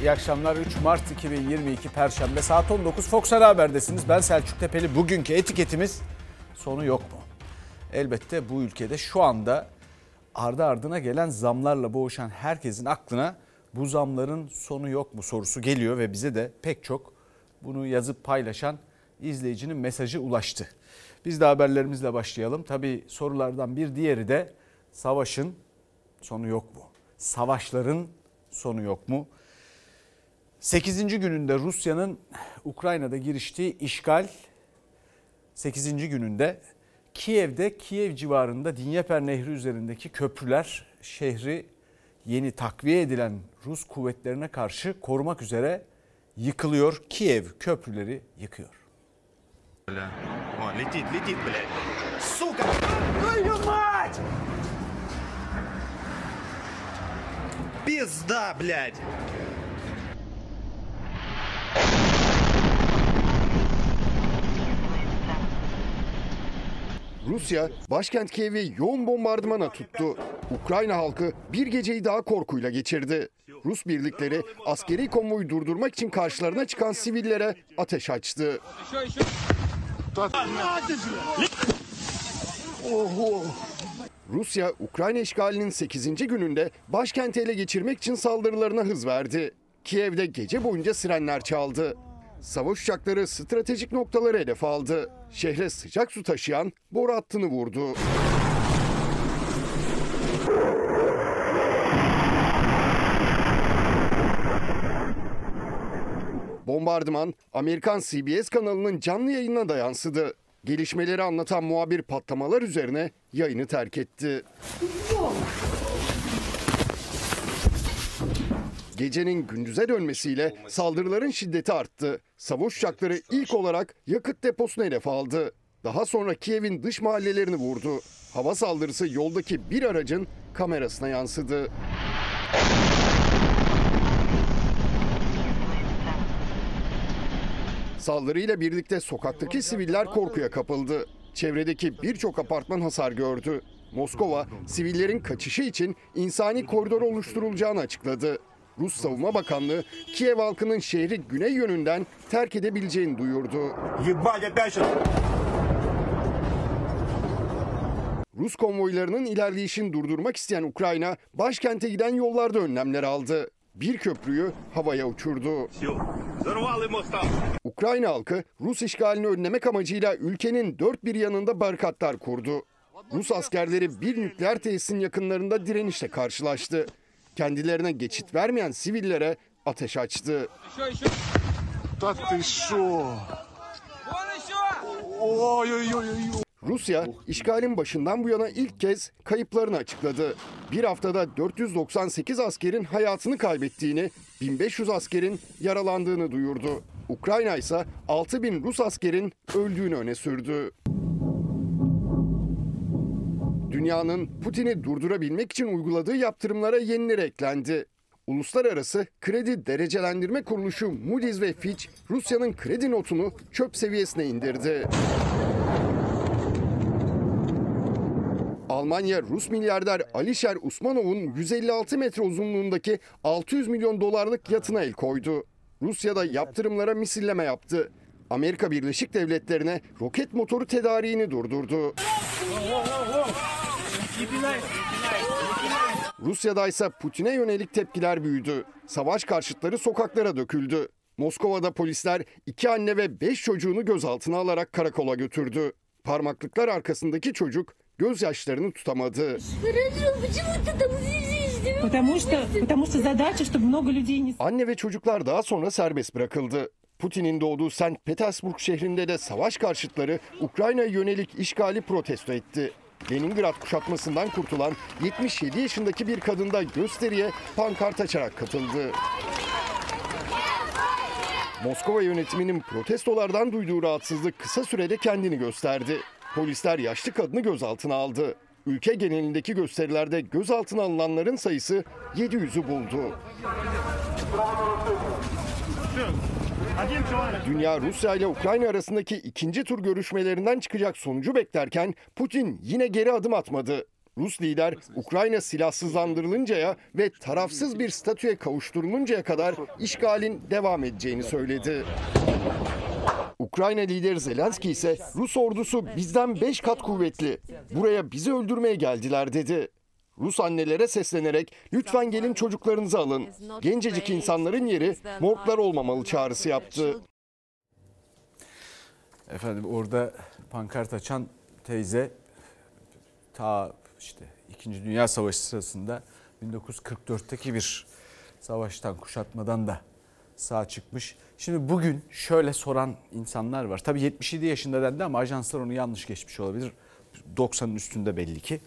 İyi akşamlar. 3 Mart 2022 Perşembe saat 19 Fox Haber'desiniz. Ben Selçuk Tepeli. Bugünkü etiketimiz sonu yok mu? Elbette bu ülkede şu anda ardı ardına gelen zamlarla boğuşan herkesin aklına bu zamların sonu yok mu sorusu geliyor ve bize de pek çok bunu yazıp paylaşan izleyicinin mesajı ulaştı. Biz de haberlerimizle başlayalım. Tabii sorulardan bir diğeri de savaşın sonu yok mu? Savaşların sonu yok mu? 8. gününde Rusya'nın Ukrayna'da giriştiği işgal 8. gününde Kiev'de Kiev civarında Dinyeper Nehri üzerindeki köprüler şehri yeni takviye edilen Rus kuvvetlerine karşı korumak üzere yıkılıyor. Kiev köprüleri yıkıyor. О, летит, летит, блядь. Сука! Твою мать! Пизда, блядь! Rusya başkent Kiev'i yoğun bombardımana tuttu. Ukrayna halkı bir geceyi daha korkuyla geçirdi. Rus birlikleri askeri konvoyu durdurmak için karşılarına çıkan sivillere ateş açtı. Oho. Rusya, Ukrayna işgalinin 8. gününde başkenti ele geçirmek için saldırılarına hız verdi. Kiev'de gece boyunca sirenler çaldı. Savaş uçakları stratejik noktaları hedef aldı. Şehre sıcak su taşıyan boru hattını vurdu. Bombardıman Amerikan CBS kanalının canlı yayınına da yansıdı. Gelişmeleri anlatan muhabir patlamalar üzerine yayını terk etti. Gecenin gündüze dönmesiyle saldırıların şiddeti arttı. Savaş uçakları ilk olarak yakıt deposunu hedef aldı. Daha sonra Kiev'in dış mahallelerini vurdu. Hava saldırısı yoldaki bir aracın kamerasına yansıdı. Saldırıyla birlikte sokaktaki siviller korkuya kapıldı. Çevredeki birçok apartman hasar gördü. Moskova, sivillerin kaçışı için insani koridor oluşturulacağını açıkladı. Rus Savunma Bakanlığı Kiev halkının şehri güney yönünden terk edebileceğini duyurdu. Rus konvoylarının ilerleyişini durdurmak isteyen Ukrayna, başkente giden yollarda önlemler aldı. Bir köprüyü havaya uçurdu. Ukrayna halkı Rus işgalini önlemek amacıyla ülkenin dört bir yanında barikatlar kurdu. Rus askerleri bir nükleer tesisin yakınlarında direnişle karşılaştı kendilerine geçit vermeyen sivillere ateş açtı. Rusya işgalin başından bu yana ilk kez kayıplarını açıkladı. Bir haftada 498 askerin hayatını kaybettiğini, 1500 askerin yaralandığını duyurdu. Ukrayna ise 6000 Rus askerin öldüğünü öne sürdü. Dünyanın Putin'i durdurabilmek için uyguladığı yaptırımlara yenileri eklendi. Uluslararası Kredi Derecelendirme Kuruluşu Moody's ve Fitch Rusya'nın kredi notunu çöp seviyesine indirdi. Almanya Rus milyarder Alişer Usmanov'un 156 metre uzunluğundaki 600 milyon dolarlık yatına el koydu. Rusya'da yaptırımlara misilleme yaptı. Amerika Birleşik Devletleri'ne roket motoru tedariğini durdurdu. Rusya'da ise Putin'e yönelik tepkiler büyüdü. Savaş karşıtları sokaklara döküldü. Moskova'da polisler iki anne ve beş çocuğunu gözaltına alarak karakola götürdü. Parmaklıklar arkasındaki çocuk gözyaşlarını tutamadı. Anne ve çocuklar daha sonra serbest bırakıldı. Putin'in doğduğu St. Petersburg şehrinde de savaş karşıtları Ukrayna yönelik işgali protesto etti. Leningrad kuşatmasından kurtulan 77 yaşındaki bir kadın da gösteriye pankart açarak katıldı. Moskova yönetiminin protestolardan duyduğu rahatsızlık kısa sürede kendini gösterdi. Polisler yaşlı kadını gözaltına aldı. Ülke genelindeki gösterilerde gözaltına alınanların sayısı 700'ü buldu. Dünya Rusya ile Ukrayna arasındaki ikinci tur görüşmelerinden çıkacak sonucu beklerken Putin yine geri adım atmadı. Rus lider Ukrayna silahsızlandırılıncaya ve tarafsız bir statüye kavuşturuluncaya kadar işgalin devam edeceğini söyledi. Ukrayna lideri Zelenski ise Rus ordusu bizden 5 kat kuvvetli. Buraya bizi öldürmeye geldiler dedi. Rus annelere seslenerek lütfen gelin çocuklarınızı alın. Gencecik insanların yeri morglar olmamalı çağrısı yaptı. Efendim orada pankart açan teyze ta işte 2. Dünya Savaşı sırasında 1944'teki bir savaştan kuşatmadan da sağ çıkmış. Şimdi bugün şöyle soran insanlar var. Tabii 77 yaşında dendi ama ajanslar onu yanlış geçmiş olabilir. 90'ın üstünde belli ki.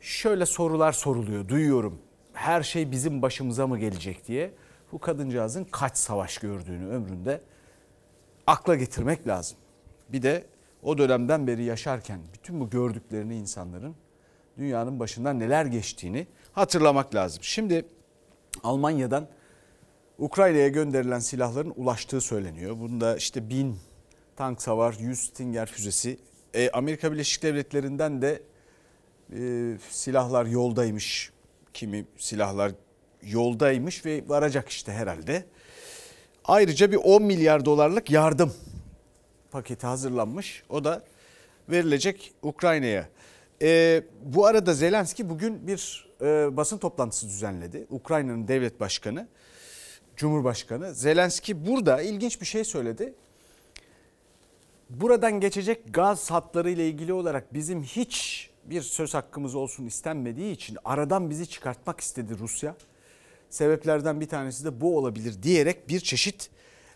Şöyle sorular soruluyor duyuyorum. Her şey bizim başımıza mı gelecek diye. Bu kadıncağızın kaç savaş gördüğünü ömründe akla getirmek lazım. Bir de o dönemden beri yaşarken bütün bu gördüklerini insanların dünyanın başından neler geçtiğini hatırlamak lazım. Şimdi Almanya'dan Ukrayna'ya gönderilen silahların ulaştığı söyleniyor. Bunda işte 1000 tank savar, 100 Stinger füzesi. E, Amerika Birleşik Devletleri'nden de e, silahlar yoldaymış. Kimi silahlar yoldaymış ve varacak işte herhalde. Ayrıca bir 10 milyar dolarlık yardım paketi hazırlanmış. O da verilecek Ukrayna'ya. Ee, bu arada Zelenski bugün bir e, basın toplantısı düzenledi. Ukrayna'nın devlet başkanı, Cumhurbaşkanı. Zelenski burada ilginç bir şey söyledi. Buradan geçecek gaz hatları ile ilgili olarak bizim hiç bir söz hakkımız olsun istenmediği için aradan bizi çıkartmak istedi Rusya. Sebeplerden bir tanesi de bu olabilir diyerek bir çeşit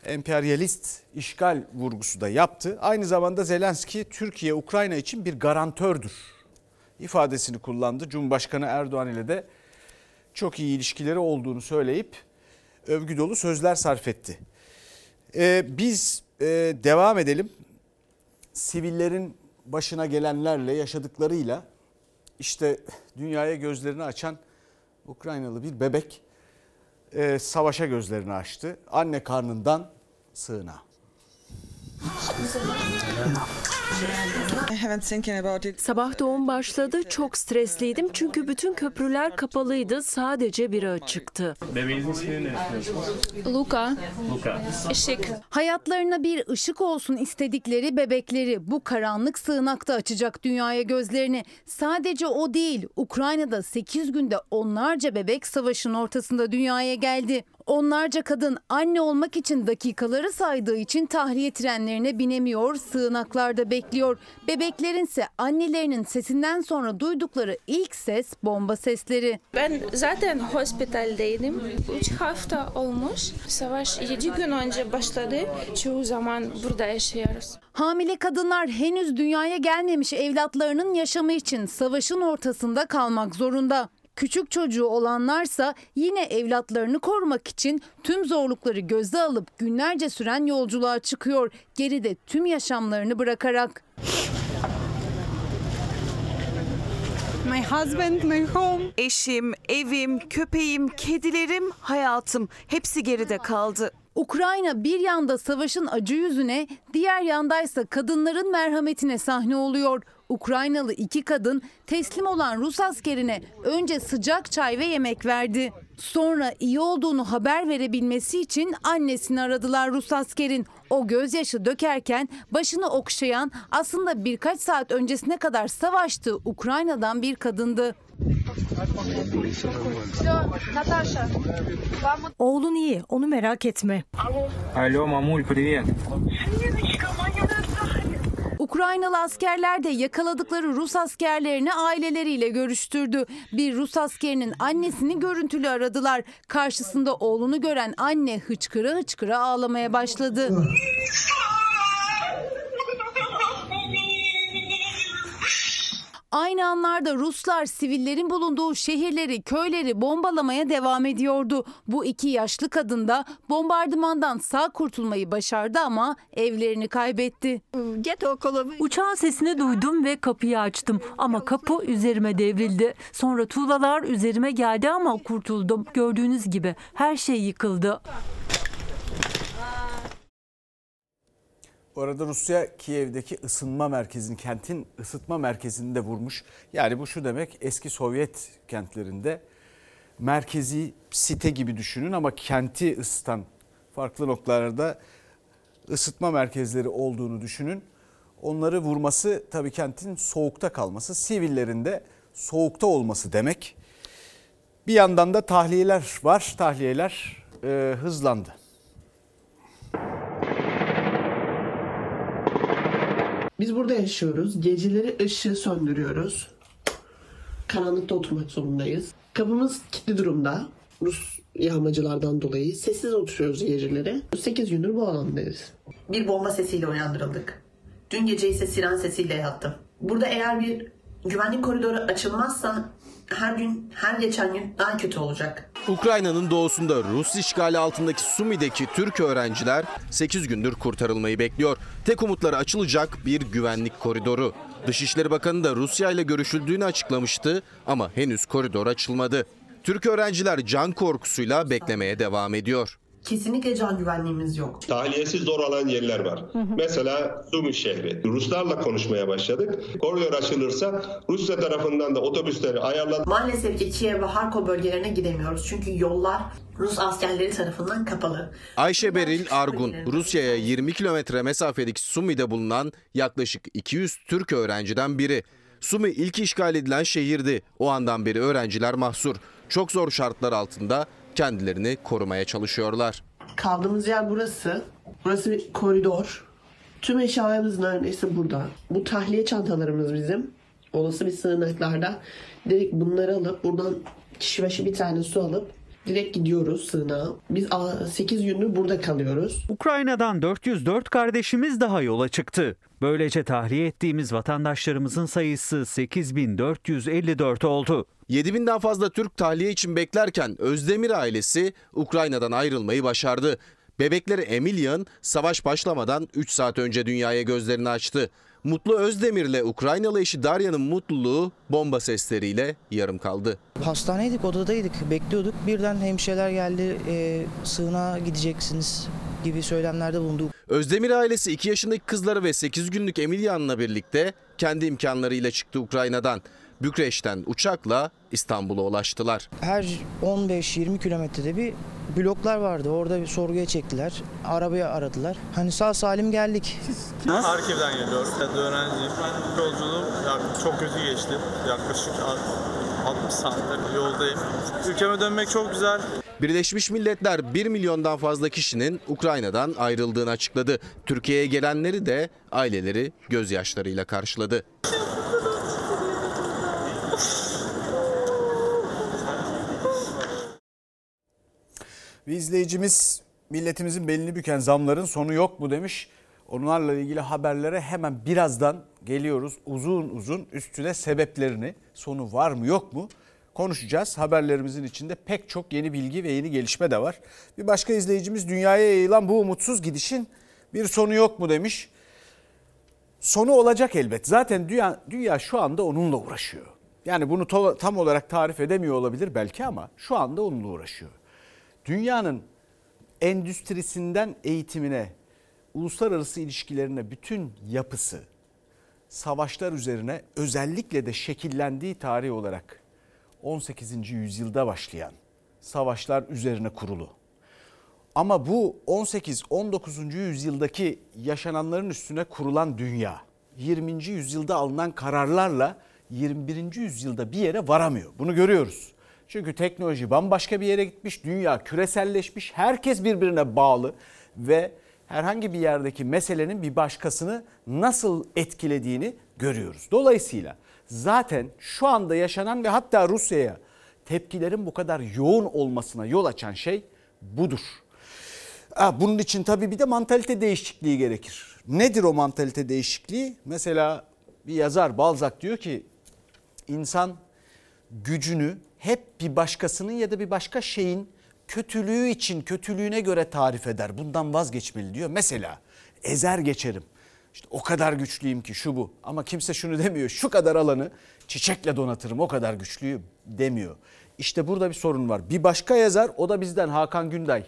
emperyalist işgal vurgusu da yaptı. Aynı zamanda Zelenski Türkiye Ukrayna için bir garantördür ifadesini kullandı. Cumhurbaşkanı Erdoğan ile de çok iyi ilişkileri olduğunu söyleyip övgü dolu sözler sarf etti. Ee, biz e, devam edelim. Sivillerin başına gelenlerle yaşadıklarıyla işte dünyaya gözlerini açan Ukraynalı bir bebek e, savaşa gözlerini açtı. Anne karnından sığınağa. Sabah doğum başladı. Çok stresliydim çünkü bütün köprüler kapalıydı. Sadece biri açıktı. Luka. Luka. Işık. Hayatlarına bir ışık olsun istedikleri bebekleri bu karanlık sığınakta açacak dünyaya gözlerini. Sadece o değil, Ukrayna'da 8 günde onlarca bebek savaşın ortasında dünyaya geldi. Onlarca kadın anne olmak için dakikaları saydığı için tahliye trenlerine binemiyor, sığınaklarda bekliyor. Bebeklerin ise annelerinin sesinden sonra duydukları ilk ses bomba sesleri. Ben zaten hospitaldeydim. 3 hafta olmuş. Savaş 7 gün önce başladı. Çoğu zaman burada yaşıyoruz. Hamile kadınlar henüz dünyaya gelmemiş evlatlarının yaşamı için savaşın ortasında kalmak zorunda. Küçük çocuğu olanlarsa yine evlatlarını korumak için tüm zorlukları göze alıp günlerce süren yolculuğa çıkıyor. Geride tüm yaşamlarını bırakarak. My husband, my home. Eşim, evim, köpeğim, kedilerim, hayatım hepsi geride kaldı. Ukrayna bir yanda savaşın acı yüzüne, diğer yandaysa kadınların merhametine sahne oluyor. Ukraynalı iki kadın teslim olan Rus askerine önce sıcak çay ve yemek verdi. Sonra iyi olduğunu haber verebilmesi için annesini aradılar Rus askerin. O gözyaşı dökerken başını okşayan aslında birkaç saat öncesine kadar savaştığı Ukrayna'dan bir kadındı. Oğlun iyi, onu merak etme. Алло, мамуль, привет. Ukraynalı askerler de yakaladıkları Rus askerlerini aileleriyle görüştürdü. Bir Rus askerinin annesini görüntülü aradılar. Karşısında oğlunu gören anne hıçkıra hıçkıra ağlamaya başladı. Aynı anlarda Ruslar sivillerin bulunduğu şehirleri, köyleri bombalamaya devam ediyordu. Bu iki yaşlı kadın da bombardımandan sağ kurtulmayı başardı ama evlerini kaybetti. Uçağın sesini duydum ve kapıyı açtım ama kapı üzerime devrildi. Sonra tuğlalar üzerime geldi ama kurtuldum. Gördüğünüz gibi her şey yıkıldı. Orada Rusya Kiev'deki ısınma merkezini, kentin ısıtma merkezini de vurmuş. Yani bu şu demek eski Sovyet kentlerinde merkezi site gibi düşünün ama kenti ısıtan farklı noktalarda ısıtma merkezleri olduğunu düşünün. Onları vurması tabii kentin soğukta kalması, sivillerin de soğukta olması demek. Bir yandan da tahliyeler var. Tahliyeler e, hızlandı. Biz burada yaşıyoruz. Geceleri ışığı söndürüyoruz. Karanlıkta oturmak zorundayız. Kapımız kilitli durumda. Rus yağmacılardan dolayı sessiz oturuyoruz geceleri. 8 gündür bu alandayız. Bir bomba sesiyle uyandırıldık. Dün gece ise siren sesiyle yattım. Burada eğer bir güvenlik koridoru açılmazsa her gün, her geçen gün daha kötü olacak. Ukrayna'nın doğusunda Rus işgali altındaki Sumi'deki Türk öğrenciler 8 gündür kurtarılmayı bekliyor. Tek umutları açılacak bir güvenlik koridoru. Dışişleri Bakanı da Rusya ile görüşüldüğünü açıklamıştı ama henüz koridor açılmadı. Türk öğrenciler can korkusuyla beklemeye devam ediyor. Kesinlikle can güvenliğimiz yok. Tahliyesi zor olan yerler var. Mesela Sumi şehri. Ruslarla konuşmaya başladık. Koridor açılırsa Rusya tarafından da otobüsleri ayarladık. Maalesef ki Kiev ve Harkov bölgelerine gidemiyoruz. Çünkü yollar Rus askerleri tarafından kapalı. Ayşe Beril Argun, Rusya'ya 20 kilometre mesafedeki Sumi'de bulunan yaklaşık 200 Türk öğrenciden biri. Sumi ilk işgal edilen şehirdi. O andan beri öğrenciler mahsur. Çok zor şartlar altında kendilerini korumaya çalışıyorlar. Kaldığımız yer burası. Burası bir koridor. Tüm eşyalarımız neredeyse burada. Bu tahliye çantalarımız bizim. Olası bir sığınaklarda direkt bunları alıp buradan kişi başı bir tane su alıp direkt gidiyoruz sığınağa. Biz 8 gündür burada kalıyoruz. Ukrayna'dan 404 kardeşimiz daha yola çıktı. Böylece tahliye ettiğimiz vatandaşlarımızın sayısı 8454 oldu. 7000'den fazla Türk tahliye için beklerken Özdemir ailesi Ukrayna'dan ayrılmayı başardı. Bebekleri Emilyan savaş başlamadan 3 saat önce dünyaya gözlerini açtı. Mutlu Özdemir'le Ukraynalı eşi Darya'nın mutluluğu bomba sesleriyle yarım kaldı. Hastaneydik, odadaydık, bekliyorduk. Birden hemşireler geldi, e, sığınağa gideceksiniz gibi söylemlerde bulundu. Özdemir ailesi 2 yaşındaki kızları ve 8 günlük Emilyan'la birlikte kendi imkanlarıyla çıktı Ukrayna'dan. Bükreş'ten uçakla İstanbul'a ulaştılar. Her 15-20 kilometrede bir bloklar vardı. Orada bir sorguya çektiler. Arabaya aradılar. Hani sağ salim geldik. Harkiv'den geliyorum. Ben de öğrenciyim. Yolculuğum çok kötü geçti. Yaklaşık 60 saattir yoldayım. Ülkeme dönmek çok güzel. Birleşmiş Milletler 1 milyondan fazla kişinin Ukrayna'dan ayrıldığını açıkladı. Türkiye'ye gelenleri de aileleri gözyaşlarıyla karşıladı. Bir izleyicimiz milletimizin belini büken zamların sonu yok mu demiş. Onlarla ilgili haberlere hemen birazdan geliyoruz. Uzun uzun üstüne sebeplerini, sonu var mı yok mu konuşacağız. Haberlerimizin içinde pek çok yeni bilgi ve yeni gelişme de var. Bir başka izleyicimiz dünyaya yayılan bu umutsuz gidişin bir sonu yok mu demiş. Sonu olacak elbet. Zaten dünya, dünya şu anda onunla uğraşıyor. Yani bunu tam olarak tarif edemiyor olabilir belki ama şu anda onunla uğraşıyor. Dünyanın endüstrisinden eğitimine, uluslararası ilişkilerine bütün yapısı savaşlar üzerine özellikle de şekillendiği tarih olarak 18. yüzyılda başlayan savaşlar üzerine kurulu. Ama bu 18-19. yüzyıldaki yaşananların üstüne kurulan dünya 20. yüzyılda alınan kararlarla 21. yüzyılda bir yere varamıyor. Bunu görüyoruz. Çünkü teknoloji bambaşka bir yere gitmiş, dünya küreselleşmiş, herkes birbirine bağlı ve herhangi bir yerdeki meselenin bir başkasını nasıl etkilediğini görüyoruz. Dolayısıyla zaten şu anda yaşanan ve hatta Rusya'ya tepkilerin bu kadar yoğun olmasına yol açan şey budur. Bunun için tabii bir de mantalite değişikliği gerekir. Nedir o mantalite değişikliği? Mesela bir yazar Balzac diyor ki insan gücünü hep bir başkasının ya da bir başka şeyin kötülüğü için kötülüğüne göre tarif eder. Bundan vazgeçmeli diyor. Mesela ezer geçerim. İşte o kadar güçlüyüm ki şu bu. Ama kimse şunu demiyor. Şu kadar alanı çiçekle donatırım o kadar güçlüyüm demiyor. İşte burada bir sorun var. Bir başka yazar o da bizden Hakan Günday.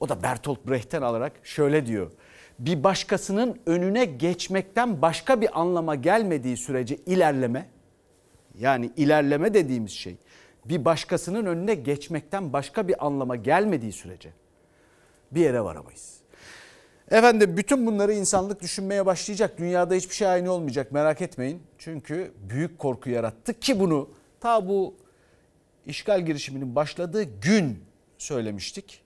O da Bertolt Brecht'ten alarak şöyle diyor. bir başkasının önüne geçmekten başka bir anlama gelmediği sürece ilerleme yani ilerleme dediğimiz şey bir başkasının önüne geçmekten başka bir anlama gelmediği sürece bir yere varamayız. Efendim bütün bunları insanlık düşünmeye başlayacak. Dünyada hiçbir şey aynı olmayacak merak etmeyin. Çünkü büyük korku yarattı ki bunu ta bu işgal girişiminin başladığı gün söylemiştik.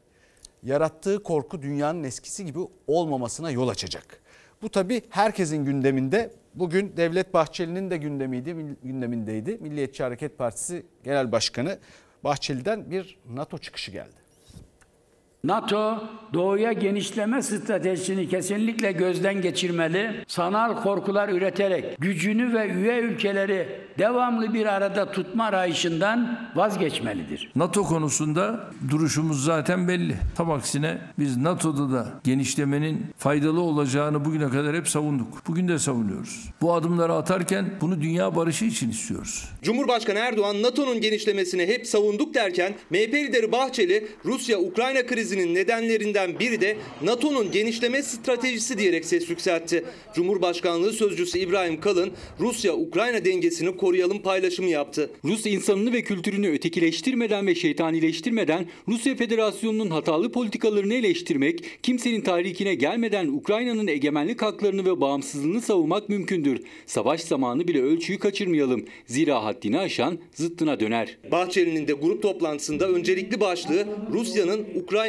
Yarattığı korku dünyanın eskisi gibi olmamasına yol açacak. Bu tabi herkesin gündeminde. Bugün Devlet Bahçeli'nin de gündemiydi, gündemindeydi. Milliyetçi Hareket Partisi Genel Başkanı Bahçeli'den bir NATO çıkışı geldi. NATO doğuya genişleme stratejisini kesinlikle gözden geçirmeli. Sanal korkular üreterek gücünü ve üye ülkeleri devamlı bir arada tutma arayışından vazgeçmelidir. NATO konusunda duruşumuz zaten belli. Tam aksine biz NATO'da da genişlemenin faydalı olacağını bugüne kadar hep savunduk. Bugün de savunuyoruz. Bu adımları atarken bunu dünya barışı için istiyoruz. Cumhurbaşkanı Erdoğan NATO'nun genişlemesini hep savunduk derken MHP lideri Bahçeli Rusya-Ukrayna krizinin nedenlerinden biri de NATO'nun genişleme stratejisi diyerek ses yükseltti. Cumhurbaşkanlığı sözcüsü İbrahim Kalın Rusya-Ukrayna dengesini koruyalım paylaşımı yaptı. Rus insanını ve kültürünü ötekileştirmeden ve şeytanileştirmeden Rusya Federasyonu'nun hatalı politikalarını eleştirmek, kimsenin tahrikine gelmeden Ukrayna'nın egemenlik haklarını ve bağımsızlığını savunmak mümkündür. Savaş zamanı bile ölçüyü kaçırmayalım. Zira haddini aşan zıttına döner. Bahçeli'nin de grup toplantısında öncelikli başlığı Rusya'nın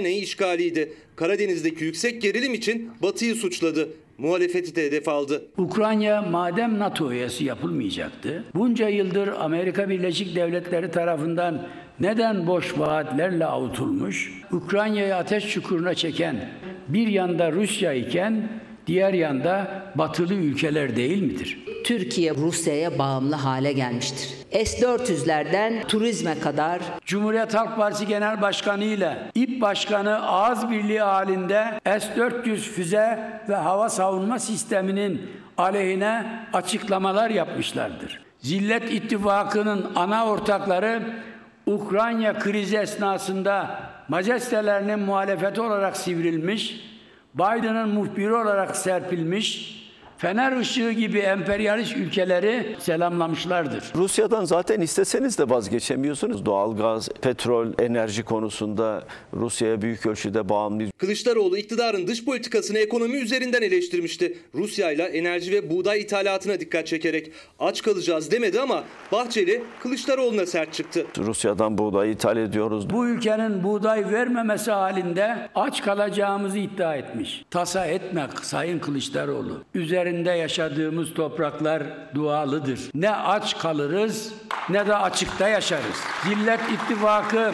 Ukrayna'yı işgaliydi. Karadeniz'deki yüksek gerilim için Batı'yı suçladı. Muhalefeti de hedef aldı. Ukrayna madem NATO üyesi yapılmayacaktı, bunca yıldır Amerika Birleşik Devletleri tarafından neden boş vaatlerle avutulmuş, Ukrayna'yı ateş çukuruna çeken bir yanda Rusya iken diğer yanda batılı ülkeler değil midir? Türkiye Rusya'ya bağımlı hale gelmiştir. S-400'lerden turizme kadar Cumhuriyet Halk Partisi Genel Başkanı ile İP Başkanı ağız birliği halinde S-400 füze ve hava savunma sisteminin aleyhine açıklamalar yapmışlardır. Zillet İttifakı'nın ana ortakları Ukrayna krizi esnasında majestelerinin muhalefeti olarak sivrilmiş, Biden'ın muhbiri olarak serpilmiş, fener ışığı gibi emperyalist ülkeleri selamlamışlardır. Rusya'dan zaten isteseniz de vazgeçemiyorsunuz. Doğalgaz, petrol, enerji konusunda Rusya'ya büyük ölçüde bağımlıyız. Kılıçdaroğlu iktidarın dış politikasını ekonomi üzerinden eleştirmişti. Rusya ile enerji ve buğday ithalatına dikkat çekerek aç kalacağız demedi ama Bahçeli Kılıçdaroğlu'na sert çıktı. Rusya'dan buğday ithal ediyoruz. Bu ülkenin buğday vermemesi halinde aç kalacağımızı iddia etmiş. Tasa etme Sayın Kılıçdaroğlu. Üzerinde yaşadığımız topraklar dualıdır. Ne aç kalırız ne de açıkta yaşarız. Zillet İttifakı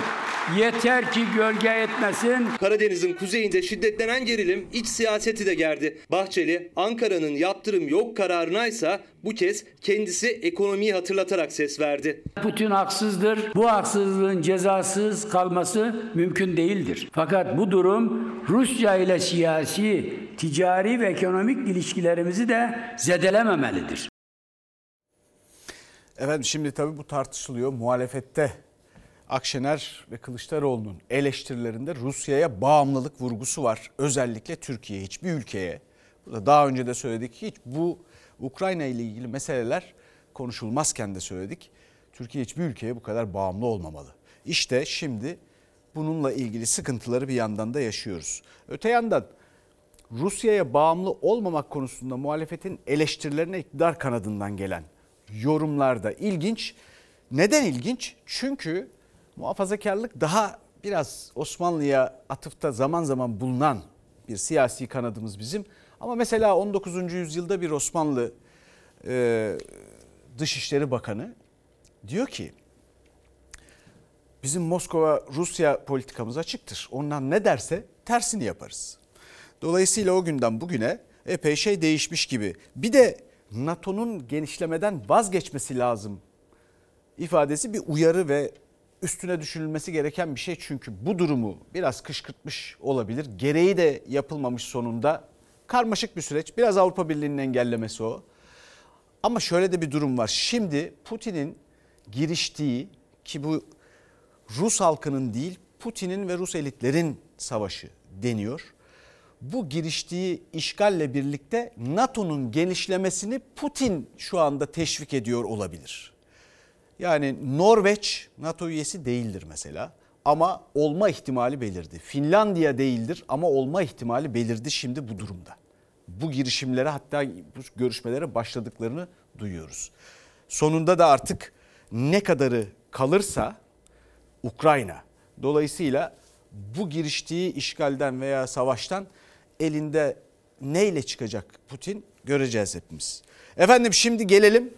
Yeter ki gölge etmesin. Karadeniz'in kuzeyinde şiddetlenen gerilim iç siyaseti de gerdi. Bahçeli Ankara'nın yaptırım yok kararına ise bu kez kendisi ekonomiyi hatırlatarak ses verdi. Putin haksızdır. Bu haksızlığın cezasız kalması mümkün değildir. Fakat bu durum Rusya ile siyasi, ticari ve ekonomik ilişkilerimizi de zedelememelidir. Efendim şimdi tabii bu tartışılıyor. Muhalefette Akşener ve Kılıçdaroğlu'nun eleştirilerinde Rusya'ya bağımlılık vurgusu var. Özellikle Türkiye hiçbir ülkeye. Burada daha önce de söyledik hiç bu Ukrayna ile ilgili meseleler konuşulmazken de söyledik. Türkiye hiçbir ülkeye bu kadar bağımlı olmamalı. İşte şimdi bununla ilgili sıkıntıları bir yandan da yaşıyoruz. Öte yandan Rusya'ya bağımlı olmamak konusunda muhalefetin eleştirilerine iktidar kanadından gelen yorumlar da ilginç. Neden ilginç? Çünkü muhafazakarlık daha biraz Osmanlı'ya atıfta zaman zaman bulunan bir siyasi kanadımız bizim. Ama mesela 19. yüzyılda bir Osmanlı e, Dışişleri Bakanı diyor ki bizim Moskova Rusya politikamız açıktır. Ondan ne derse tersini yaparız. Dolayısıyla o günden bugüne epey şey değişmiş gibi. Bir de NATO'nun genişlemeden vazgeçmesi lazım ifadesi bir uyarı ve üstüne düşünülmesi gereken bir şey. Çünkü bu durumu biraz kışkırtmış olabilir. Gereği de yapılmamış sonunda. Karmaşık bir süreç. Biraz Avrupa Birliği'nin engellemesi o. Ama şöyle de bir durum var. Şimdi Putin'in giriştiği ki bu Rus halkının değil Putin'in ve Rus elitlerin savaşı deniyor. bu giriştiği işgalle birlikte NATO'nun genişlemesini Putin şu anda teşvik ediyor olabilir. Yani Norveç NATO üyesi değildir mesela ama olma ihtimali belirdi. Finlandiya değildir ama olma ihtimali belirdi şimdi bu durumda. Bu girişimlere hatta bu görüşmelere başladıklarını duyuyoruz. Sonunda da artık ne kadarı kalırsa Ukrayna. Dolayısıyla bu giriştiği işgalden veya savaştan elinde neyle çıkacak Putin göreceğiz hepimiz. Efendim şimdi gelelim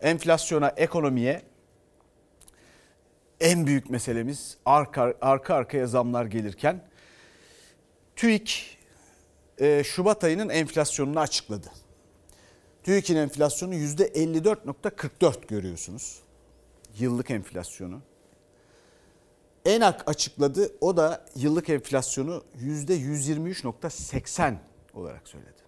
enflasyona, ekonomiye. En büyük meselemiz arka, arka arkaya zamlar gelirken TÜİK e, Şubat ayının enflasyonunu açıkladı. TÜİK'in enflasyonu %54.44 görüyorsunuz. Yıllık enflasyonu. ENAK açıkladı. O da yıllık enflasyonu %123.80 olarak söyledi.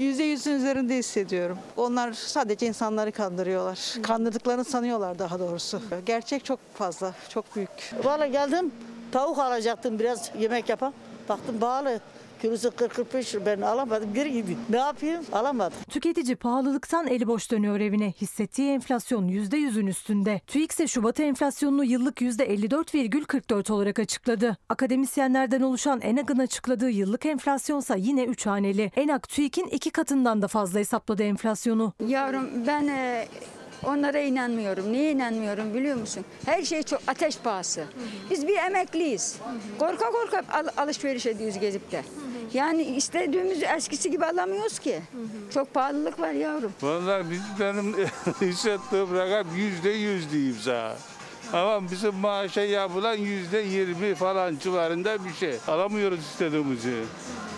%100'ün üzerinde hissediyorum. Onlar sadece insanları kandırıyorlar. Kandırdıklarını sanıyorlar daha doğrusu. Gerçek çok fazla, çok büyük. Valla geldim tavuk alacaktım biraz yemek yapam. Baktım bağlı. Kilosu 40-45 lira. ben alamadım geri gideyim. Ne yapayım alamadım. Tüketici pahalılıktan eli boş dönüyor evine. Hissettiği enflasyon %100'ün üstünde. TÜİK ise Şubat enflasyonunu yıllık %54,44 olarak açıkladı. Akademisyenlerden oluşan ENAG'ın açıkladığı yıllık enflasyonsa yine 3 haneli. ENAG TÜİK'in iki katından da fazla hesapladı enflasyonu. Yavrum ben e, onlara inanmıyorum. Niye inanmıyorum biliyor musun? Her şey çok ateş pahası. Biz bir emekliyiz. Korka korka al- alışveriş ediyoruz gezip de. Yani istediğimiz eskisi gibi alamıyoruz ki. Çok pahalılık var yavrum. Vallahi biz benim hissettiğim rakam yüzde yüz diyeyim sana. Ama bizim maaşa yapılan yüzde yirmi falan civarında bir şey. Alamıyoruz istediğimizi.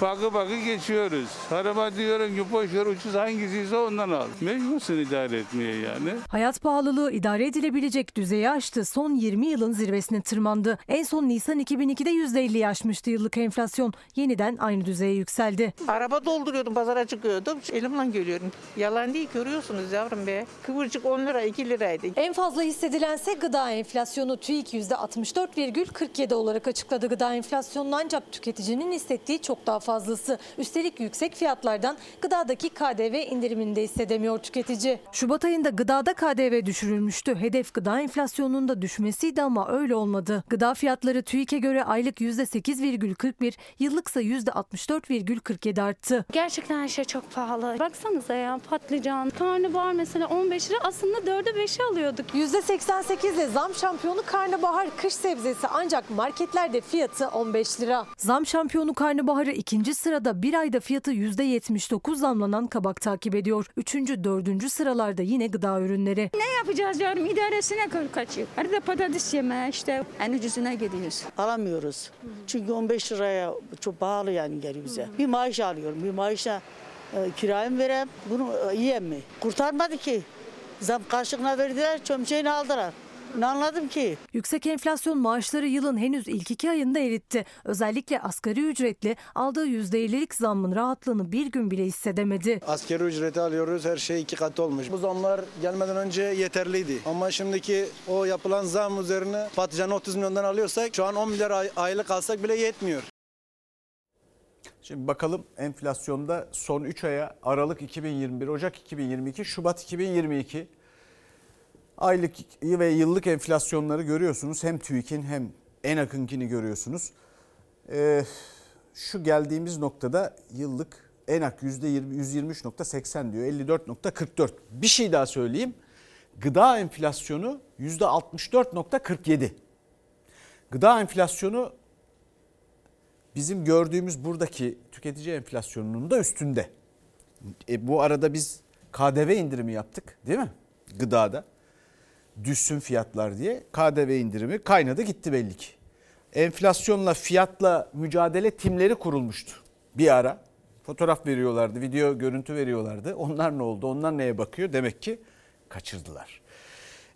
Bakı bakı geçiyoruz. Araba diyorum ki boş ver ucuz hangisiyse ondan al. Mecbursun idare etmeye yani. Hayat pahalılığı idare edilebilecek düzeyi aştı. Son 20 yılın zirvesine tırmandı. En son Nisan 2002'de %50'yi aşmıştı yıllık enflasyon. Yeniden aynı düzeye yükseldi. Araba dolduruyordum, pazara çıkıyordum. Elimle görüyorum. Yalan değil, görüyorsunuz yavrum be. Kıvırcık 10 lira, 2 liraydı. En fazla hissedilense gıda enflasyonu TÜİK %64,47 olarak açıkladı. Gıda enflasyonunu ancak tüketicinin hissettiği çok daha fazlası. Üstelik yüksek fiyatlardan gıdadaki KDV indirimini de hissedemiyor tüketici. Şubat ayında gıdada KDV düşürülmüştü. Hedef gıda enflasyonunun da düşmesiydi ama öyle olmadı. Gıda fiyatları TÜİK'e göre aylık %8,41, yıllıksa %64,47 arttı. Gerçekten her şey çok pahalı. Baksanıza ya patlıcan, karnabahar mesela 15 lira aslında 4'e 5'e alıyorduk. %88 ile zam şampiyonu karnabahar kış sebzesi ancak marketlerde fiyatı 15 lira. Zam şampiyonu karnabaharı ikinci sırada bir ayda fiyatı %79 zamlanan kabak takip ediyor. Üçüncü, dördüncü sıralarda yine gıda ürünleri. Ne yapacağız yavrum? İdaresine ka- kaçıyor. Arada patates yeme işte en ucuzuna gidiyoruz. Alamıyoruz. Çünkü 15 liraya çok pahalı yani geliyor bize. Bir maaş alıyorum. Bir maaşla e, kirayı vereyim? Bunu e, yiyeyim mi? Kurtarmadı ki. Zam karşılığına verdiler, çömçeğini aldılar. Ne anladım ki? Yüksek enflasyon maaşları yılın henüz ilk iki ayında eritti. Özellikle asgari ücretli aldığı %50'lik zammın rahatlığını bir gün bile hissedemedi. Askeri ücreti alıyoruz her şey iki kat olmuş. Bu zamlar gelmeden önce yeterliydi. Ama şimdiki o yapılan zam üzerine patlıcanı 30 milyondan alıyorsak şu an 10 milyar ay- aylık alsak bile yetmiyor. Şimdi bakalım enflasyonda son 3 aya Aralık 2021, Ocak 2022, Şubat 2022 aylık ve yıllık enflasyonları görüyorsunuz. Hem TÜİK'in hem ENAK'ınkini görüyorsunuz. Ee, şu geldiğimiz noktada yıllık ENAK %20, 123.80 diyor 54.44. Bir şey daha söyleyeyim. Gıda enflasyonu %64.47. Gıda enflasyonu bizim gördüğümüz buradaki tüketici enflasyonunun da üstünde. E, bu arada biz KDV indirimi yaptık değil mi? Gıdada. Düşsün fiyatlar diye KDV indirimi kaynadı gitti belli ki. Enflasyonla fiyatla mücadele timleri kurulmuştu bir ara. Fotoğraf veriyorlardı, video görüntü veriyorlardı. Onlar ne oldu? Onlar neye bakıyor? Demek ki kaçırdılar.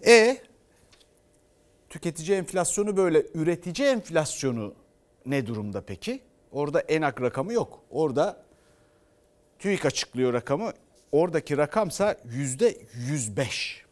E tüketici enflasyonu böyle üretici enflasyonu ne durumda peki? Orada enak rakamı yok. Orada TÜİK açıklıyor rakamı. Oradaki rakamsa yüzde 105.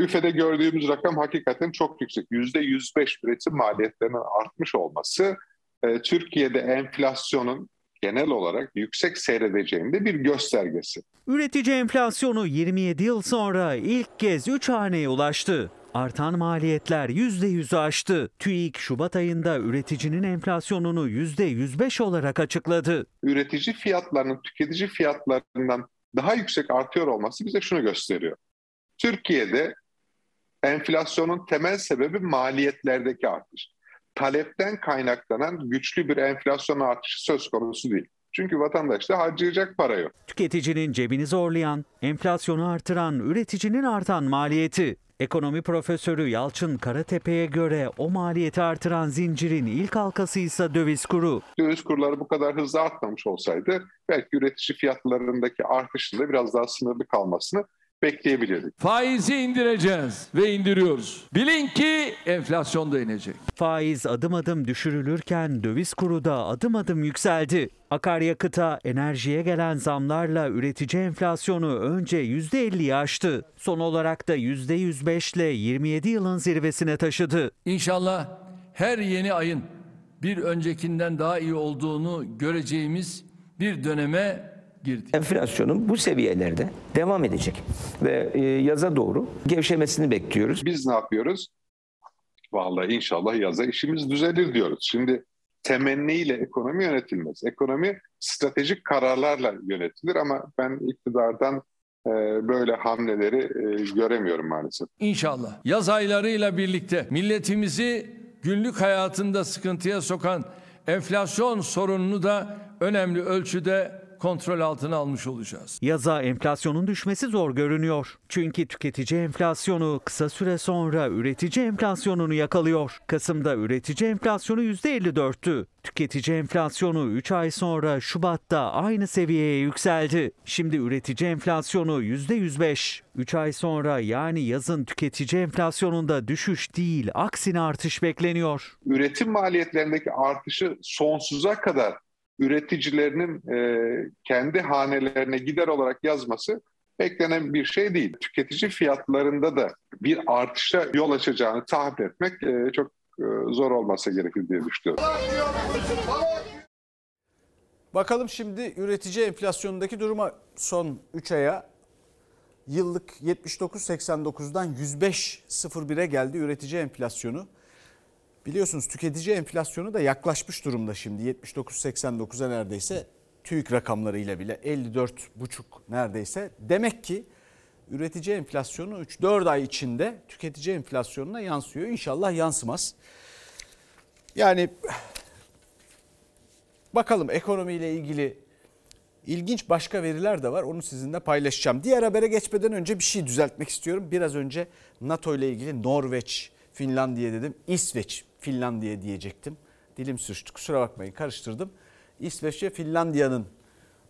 Üfe'de gördüğümüz rakam hakikaten çok yüksek. %105 üretim maliyetlerinin artmış olması e, Türkiye'de enflasyonun genel olarak yüksek seyredeceğinde bir göstergesi. Üretici enflasyonu 27 yıl sonra ilk kez 3 haneye ulaştı. Artan maliyetler %100'ü aştı. TÜİK Şubat ayında üreticinin enflasyonunu %105 olarak açıkladı. Üretici fiyatlarının tüketici fiyatlarından daha yüksek artıyor olması bize şunu gösteriyor. Türkiye'de enflasyonun temel sebebi maliyetlerdeki artış. Talepten kaynaklanan güçlü bir enflasyon artışı söz konusu değil. Çünkü vatandaşta harcayacak para yok. Tüketicinin cebini zorlayan, enflasyonu artıran, üreticinin artan maliyeti. Ekonomi profesörü Yalçın Karatepe'ye göre o maliyeti artıran zincirin ilk halkası ise döviz kuru. Döviz kurları bu kadar hızlı artmamış olsaydı belki üretici fiyatlarındaki artışın da biraz daha sınırlı kalmasını bekleyebilirdik. Faizi indireceğiz ve indiriyoruz. Bilin ki enflasyon da inecek. Faiz adım adım düşürülürken döviz kuru da adım adım yükseldi. Akaryakıta, enerjiye gelen zamlarla üretici enflasyonu önce %50'yi aştı. Son olarak da %105 ile 27 yılın zirvesine taşıdı. İnşallah her yeni ayın bir öncekinden daha iyi olduğunu göreceğimiz bir döneme girdik. Enflasyonun bu seviyelerde devam edecek ve e, yaza doğru gevşemesini bekliyoruz. Biz ne yapıyoruz? Vallahi inşallah yaza işimiz düzelir diyoruz. Şimdi temenniyle ekonomi yönetilmez. Ekonomi stratejik kararlarla yönetilir ama ben iktidardan e, böyle hamleleri e, göremiyorum maalesef. İnşallah yaz aylarıyla birlikte milletimizi günlük hayatında sıkıntıya sokan enflasyon sorununu da önemli ölçüde kontrol altına almış olacağız. Yaza enflasyonun düşmesi zor görünüyor. Çünkü tüketici enflasyonu kısa süre sonra üretici enflasyonunu yakalıyor. Kasım'da üretici enflasyonu %54'tü. Tüketici enflasyonu 3 ay sonra Şubat'ta aynı seviyeye yükseldi. Şimdi üretici enflasyonu %105. 3 ay sonra yani yazın tüketici enflasyonunda düşüş değil aksine artış bekleniyor. Üretim maliyetlerindeki artışı sonsuza kadar üreticilerinin e, kendi hanelerine gider olarak yazması beklenen bir şey değil. Tüketici fiyatlarında da bir artışa yol açacağını tahmin etmek e, çok e, zor olmasa gerekir diye düşünüyorum. Bakalım şimdi üretici enflasyonundaki duruma son 3 aya yıllık 79.89'dan 105.01'e geldi üretici enflasyonu. Biliyorsunuz tüketici enflasyonu da yaklaşmış durumda şimdi 79.89'a neredeyse TÜİK rakamlarıyla bile 54,5 neredeyse. Demek ki üretici enflasyonu 3-4 ay içinde tüketici enflasyonuna yansıyor. İnşallah yansımaz. Yani bakalım ekonomiyle ilgili ilginç başka veriler de var. Onu sizinle paylaşacağım. Diğer habere geçmeden önce bir şey düzeltmek istiyorum. Biraz önce NATO ile ilgili Norveç, Finlandiya dedim. İsveç, Finlandiya diyecektim. Dilim sürçtü kusura bakmayın karıştırdım. İsveç ve Finlandiya'nın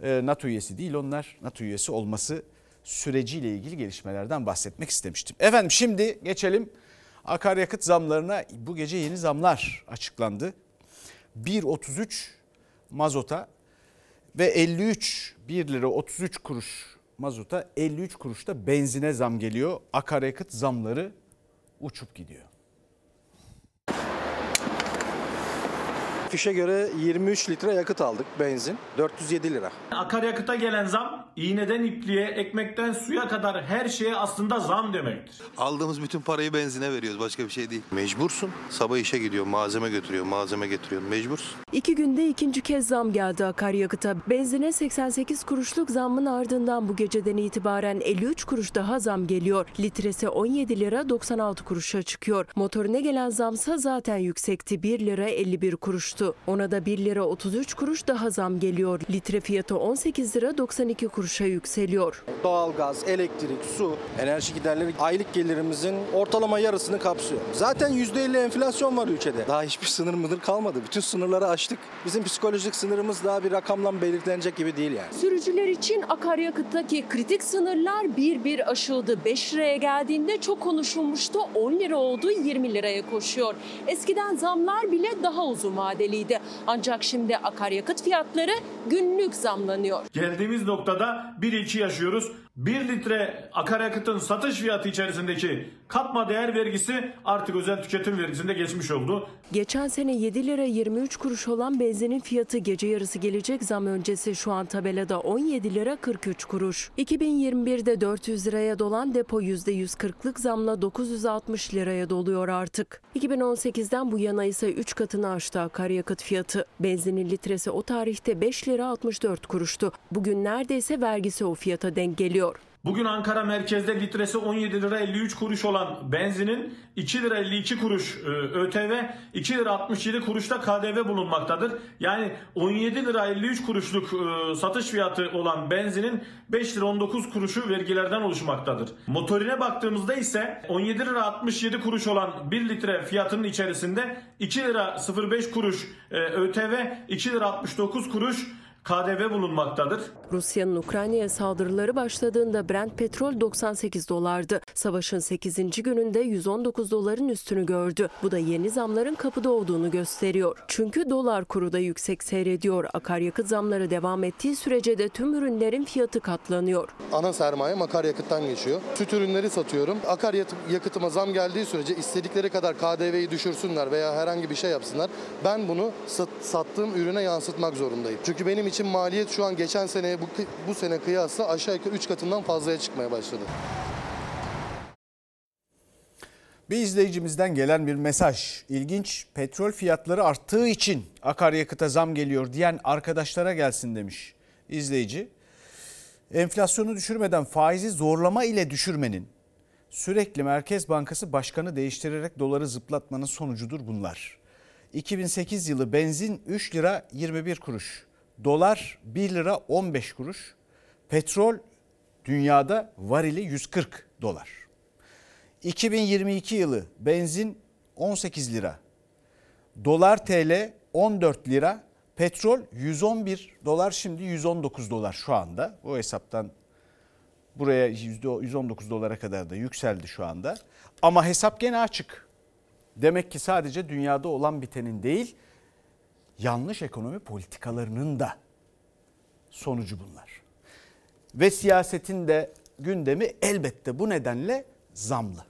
e, NATO üyesi değil onlar NATO üyesi olması süreciyle ilgili gelişmelerden bahsetmek istemiştim. Efendim şimdi geçelim akaryakıt zamlarına. Bu gece yeni zamlar açıklandı. 1.33 mazota ve 53 1 lira 33 kuruş mazota 53 kuruş da benzine zam geliyor. Akaryakıt zamları uçup gidiyor. Fişe göre 23 litre yakıt aldık benzin. 407 lira. Akaryakıta gelen zam iğneden ipliğe, ekmekten suya kadar her şeye aslında zam demektir. Aldığımız bütün parayı benzine veriyoruz. Başka bir şey değil. Mecbursun. Sabah işe gidiyor, malzeme götürüyor, malzeme getiriyor. Mecbursun. İki günde ikinci kez zam geldi akaryakıta. Benzine 88 kuruşluk zammın ardından bu geceden itibaren 53 kuruş daha zam geliyor. Litresi 17 lira 96 kuruşa çıkıyor. Motorine gelen zamsa zaten yüksekti. 1 lira 51 kuruştu. Ona da 1 lira 33 kuruş daha zam geliyor. Litre fiyatı 18 lira 92 kuruşa yükseliyor. Doğalgaz, elektrik, su, enerji giderleri aylık gelirimizin ortalama yarısını kapsıyor. Zaten %50 enflasyon var ülkede. Daha hiçbir sınır mıdır kalmadı. Bütün sınırları aştık. Bizim psikolojik sınırımız daha bir rakamla belirlenecek gibi değil yani. Sürücüler için akaryakıttaki kritik sınırlar bir bir aşıldı. 5 liraya geldiğinde çok konuşulmuştu. 10 lira oldu 20 liraya koşuyor. Eskiden zamlar bile daha uzun vadeliydi. Ancak şimdi akaryakıt fiyatları günlük zamlanıyor. Geldiğimiz noktada 1-2 yaşıyoruz. 1 litre akaryakıtın satış fiyatı içerisindeki katma değer vergisi artık özel tüketim vergisinde geçmiş oldu. Geçen sene 7 lira 23 kuruş olan benzinin fiyatı gece yarısı gelecek zam öncesi şu an tabelada 17 lira 43 kuruş. 2021'de 400 liraya dolan depo %140'lık zamla 960 liraya doluyor artık. 2018'den bu yana ise 3 katını aştı akaryakıt fiyatı. Benzinin litresi o tarihte 5 lira 64 kuruştu. Bugün neredeyse vergisi o fiyata denk geliyor. Bugün Ankara merkezde litresi 17 lira 53 kuruş olan benzinin 2 lira 52 kuruş e, ÖTV, 2 lira 67 kuruşta KDV bulunmaktadır. Yani 17 lira 53 kuruşluk e, satış fiyatı olan benzinin 5 lira 19 kuruşu vergilerden oluşmaktadır. Motorine baktığımızda ise 17 lira 67 kuruş olan 1 litre fiyatının içerisinde 2 lira 05 kuruş e, ÖTV, 2 lira 69 kuruş KDV bulunmaktadır. Rusya'nın Ukrayna'ya saldırıları başladığında Brent petrol 98 dolardı. Savaşın 8. gününde 119 doların üstünü gördü. Bu da yeni zamların kapıda olduğunu gösteriyor. Çünkü dolar kuru da yüksek seyrediyor. Akaryakıt zamları devam ettiği sürece de tüm ürünlerin fiyatı katlanıyor. Ana sermaye akaryakıttan geçiyor. Süt ürünleri satıyorum. Akaryakıtıma zam geldiği sürece istedikleri kadar KDV'yi düşürsünler veya herhangi bir şey yapsınlar. Ben bunu sat, sattığım ürüne yansıtmak zorundayım. Çünkü benim için maliyet şu an geçen seneye bu, bu sene kıyasla aşağı yukarı 3 katından fazlaya çıkmaya başladı. Bir izleyicimizden gelen bir mesaj. İlginç petrol fiyatları arttığı için akaryakıta zam geliyor diyen arkadaşlara gelsin demiş izleyici. Enflasyonu düşürmeden faizi zorlama ile düşürmenin sürekli Merkez Bankası başkanı değiştirerek doları zıplatmanın sonucudur bunlar. 2008 yılı benzin 3 lira 21 kuruş. Dolar 1 lira 15 kuruş. Petrol dünyada varili 140 dolar. 2022 yılı benzin 18 lira. Dolar TL 14 lira. Petrol 111 dolar şimdi 119 dolar şu anda. O hesaptan buraya 119 dolara kadar da yükseldi şu anda. Ama hesap gene açık. Demek ki sadece dünyada olan bitenin değil, yanlış ekonomi politikalarının da sonucu bunlar. Ve siyasetin de gündemi elbette bu nedenle zamlı.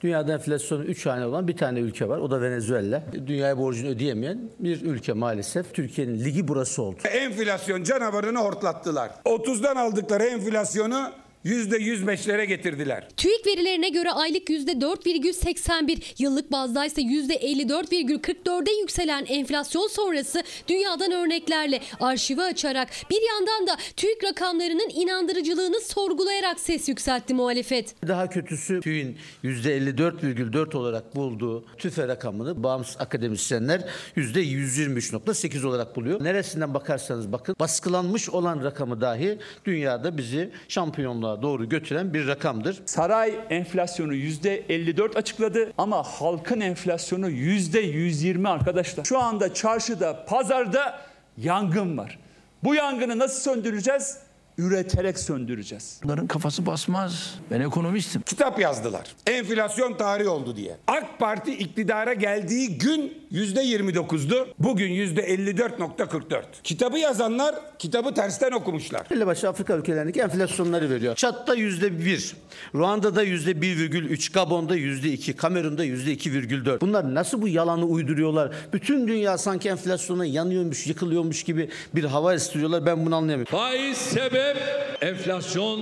Dünyada enflasyonu 3 hane olan bir tane ülke var. O da Venezuela. Dünyaya borcunu ödeyemeyen bir ülke maalesef. Türkiye'nin ligi burası oldu. Enflasyon canavarını hortlattılar. 30'dan aldıkları enflasyonu %105'lere getirdiler. TÜİK verilerine göre aylık %4,81, yıllık bazda ise %54,44'e yükselen enflasyon sonrası dünyadan örneklerle arşivi açarak bir yandan da TÜİK rakamlarının inandırıcılığını sorgulayarak ses yükseltti muhalefet. Daha kötüsü TÜİK'in %54,4 olarak bulduğu TÜFE rakamını bağımsız akademisyenler %123,8 olarak buluyor. Neresinden bakarsanız bakın baskılanmış olan rakamı dahi dünyada bizi şampiyonluğa doğru götüren bir rakamdır. Saray enflasyonu %54 açıkladı ama halkın enflasyonu %120 arkadaşlar. Şu anda çarşıda, pazarda yangın var. Bu yangını nasıl söndüreceğiz? Üreterek söndüreceğiz. Bunların kafası basmaz. Ben ekonomistim. Kitap yazdılar. Enflasyon tarihi oldu diye. AK Parti iktidara geldiği gün %29'du. Bugün %54.44. Kitabı yazanlar kitabı tersten okumuşlar. Belli Afrika ülkelerindeki enflasyonları veriyor. Çat'ta %1, Ruanda'da %1,3, Gabon'da %2, Kamerun'da %2,4. Bunlar nasıl bu yalanı uyduruyorlar? Bütün dünya sanki enflasyona yanıyormuş, yıkılıyormuş gibi bir hava istiyorlar. Ben bunu anlayamıyorum. Faiz sebep, enflasyon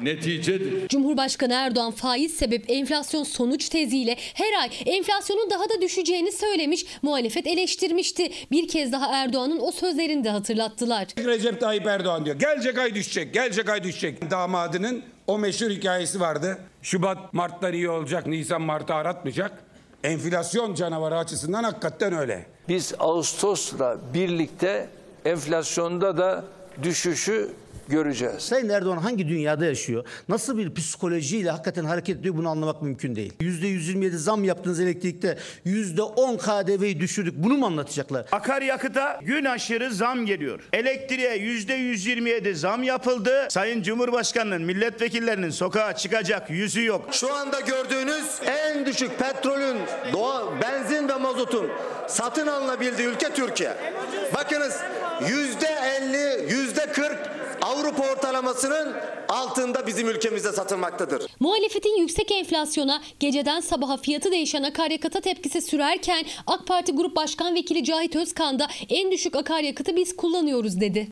neticedir. Cumhurbaşkanı Erdoğan faiz sebep enflasyon sonuç teziyle her ay enflasyonun daha da düşeceğini söylemiş, muhalefet eleştirmişti. Bir kez daha Erdoğan'ın o sözlerini de hatırlattılar. Recep Tayyip Erdoğan diyor. Gelecek ay düşecek, gelecek ay düşecek. Damadının o meşhur hikayesi vardı. Şubat, Mart'tan iyi olacak, Nisan, Mart'ı aratmayacak. Enflasyon canavarı açısından hakikaten öyle. Biz Ağustos'la birlikte enflasyonda da düşüşü göreceğiz. Sayın Erdoğan hangi dünyada yaşıyor? Nasıl bir psikolojiyle hakikaten hareket ediyor bunu anlamak mümkün değil. %127 zam yaptınız elektrikte. %10 KDV'yi düşürdük. Bunu mu anlatacaklar? Akaryakıta gün aşırı zam geliyor. Elektriğe %127 zam yapıldı. Sayın Cumhurbaşkanı'nın, milletvekillerinin sokağa çıkacak yüzü yok. Şu anda gördüğünüz en düşük petrolün, doğa, benzin ve mazotun satın alınabildiği ülke Türkiye. Bakınız yüzde 50, yüzde 40 Avrupa ortalamasının altında bizim ülkemizde satılmaktadır. Muhalefetin yüksek enflasyona geceden sabaha fiyatı değişen akaryakıta tepkisi sürerken AK Parti Grup Başkan Vekili Cahit Özkan da en düşük akaryakıtı biz kullanıyoruz dedi.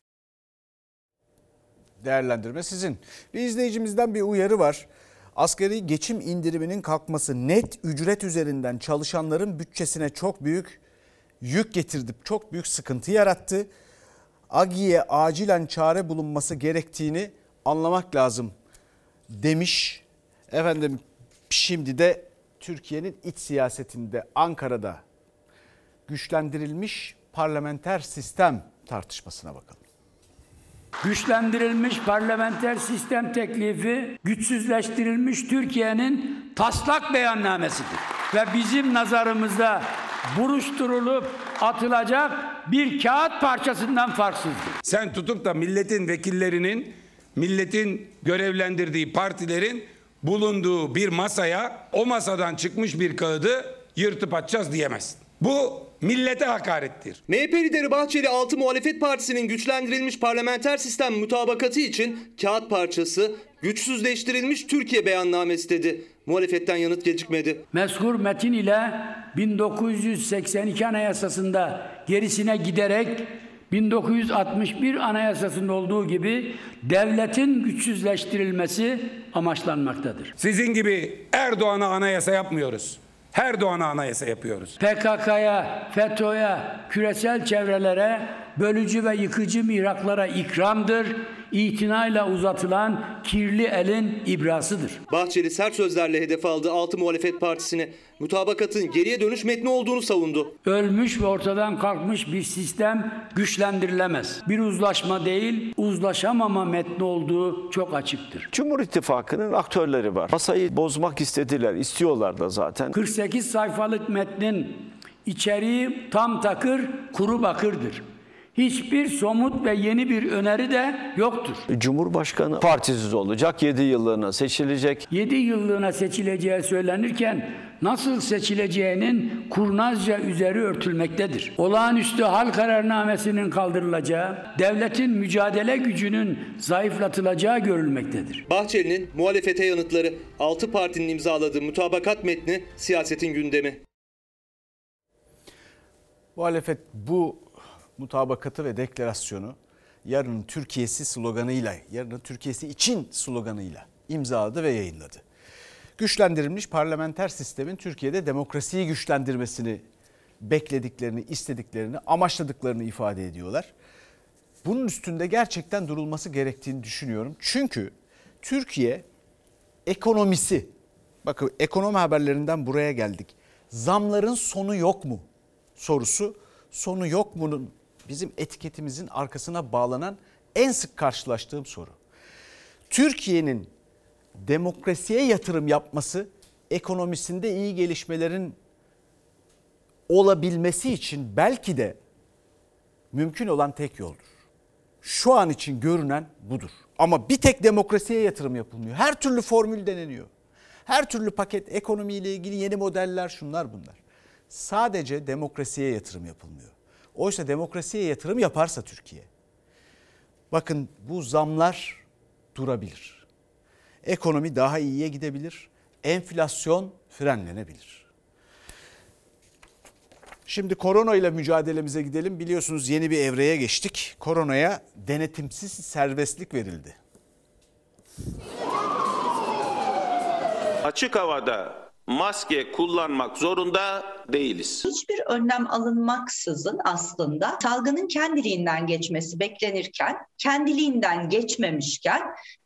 Değerlendirme sizin. Bir izleyicimizden bir uyarı var. Asgari geçim indiriminin kalkması net ücret üzerinden çalışanların bütçesine çok büyük yük getirdi. Çok büyük sıkıntı yarattı. AGİ'ye acilen çare bulunması gerektiğini anlamak lazım demiş. Efendim şimdi de Türkiye'nin iç siyasetinde Ankara'da güçlendirilmiş parlamenter sistem tartışmasına bakalım. Güçlendirilmiş parlamenter sistem teklifi güçsüzleştirilmiş Türkiye'nin taslak beyannamesidir. Ve bizim nazarımızda buruşturulup atılacak bir kağıt parçasından farksızdır. Sen tutup da milletin vekillerinin, milletin görevlendirdiği partilerin bulunduğu bir masaya o masadan çıkmış bir kağıdı yırtıp atacağız diyemezsin. Bu millete hakarettir. MHP lideri Bahçeli 6 muhalefet partisinin güçlendirilmiş parlamenter sistem mutabakatı için kağıt parçası güçsüzleştirilmiş Türkiye beyannamesi dedi. Muhalefetten yanıt gecikmedi. Mezkur metin ile 1982 Anayasası'nda gerisine giderek 1961 Anayasası'nda olduğu gibi devletin güçsüzleştirilmesi amaçlanmaktadır. Sizin gibi Erdoğan'a anayasa yapmıyoruz. Erdoğan'a anayasa yapıyoruz. PKK'ya, FETÖ'ye, küresel çevrelere, bölücü ve yıkıcı mihraklara ikramdır. İtinayla uzatılan kirli elin ibrasıdır. Bahçeli sert sözlerle hedef aldı 6 muhalefet partisine. Mutabakatın geriye dönüş metni olduğunu savundu. Ölmüş ve ortadan kalkmış bir sistem güçlendirilemez. Bir uzlaşma değil, uzlaşamama metni olduğu çok açıktır. Cumhur İttifakı'nın aktörleri var. Masayı bozmak istediler, istiyorlar da zaten. 48 sayfalık metnin içeriği tam takır, kuru bakırdır. Hiçbir somut ve yeni bir öneri de yoktur. Cumhurbaşkanı partisiz olacak, 7 yıllığına seçilecek. 7 yıllığına seçileceği söylenirken nasıl seçileceğinin kurnazca üzeri örtülmektedir. Olağanüstü hal kararnamesinin kaldırılacağı, devletin mücadele gücünün zayıflatılacağı görülmektedir. Bahçeli'nin muhalefete yanıtları 6 partinin imzaladığı mutabakat metni siyasetin gündemi. Muhalefet bu mutabakatı ve deklarasyonu yarının Türkiye'si sloganıyla, yarının Türkiye'si için sloganıyla imzaladı ve yayınladı. Güçlendirilmiş parlamenter sistemin Türkiye'de demokrasiyi güçlendirmesini beklediklerini, istediklerini, amaçladıklarını ifade ediyorlar. Bunun üstünde gerçekten durulması gerektiğini düşünüyorum. Çünkü Türkiye ekonomisi, bakın ekonomi haberlerinden buraya geldik. Zamların sonu yok mu sorusu sonu yok mu'nun bizim etiketimizin arkasına bağlanan en sık karşılaştığım soru. Türkiye'nin demokrasiye yatırım yapması ekonomisinde iyi gelişmelerin olabilmesi için belki de mümkün olan tek yoldur. Şu an için görünen budur. Ama bir tek demokrasiye yatırım yapılmıyor. Her türlü formül deneniyor. Her türlü paket ekonomiyle ilgili yeni modeller şunlar bunlar. Sadece demokrasiye yatırım yapılmıyor. Oysa demokrasiye yatırım yaparsa Türkiye. Bakın bu zamlar durabilir. Ekonomi daha iyiye gidebilir. Enflasyon frenlenebilir. Şimdi korona ile mücadelemize gidelim. Biliyorsunuz yeni bir evreye geçtik. Koronaya denetimsiz serbestlik verildi. Açık havada maske kullanmak zorunda değiliz. Hiçbir önlem alınmaksızın aslında salgının kendiliğinden geçmesi beklenirken, kendiliğinden geçmemişken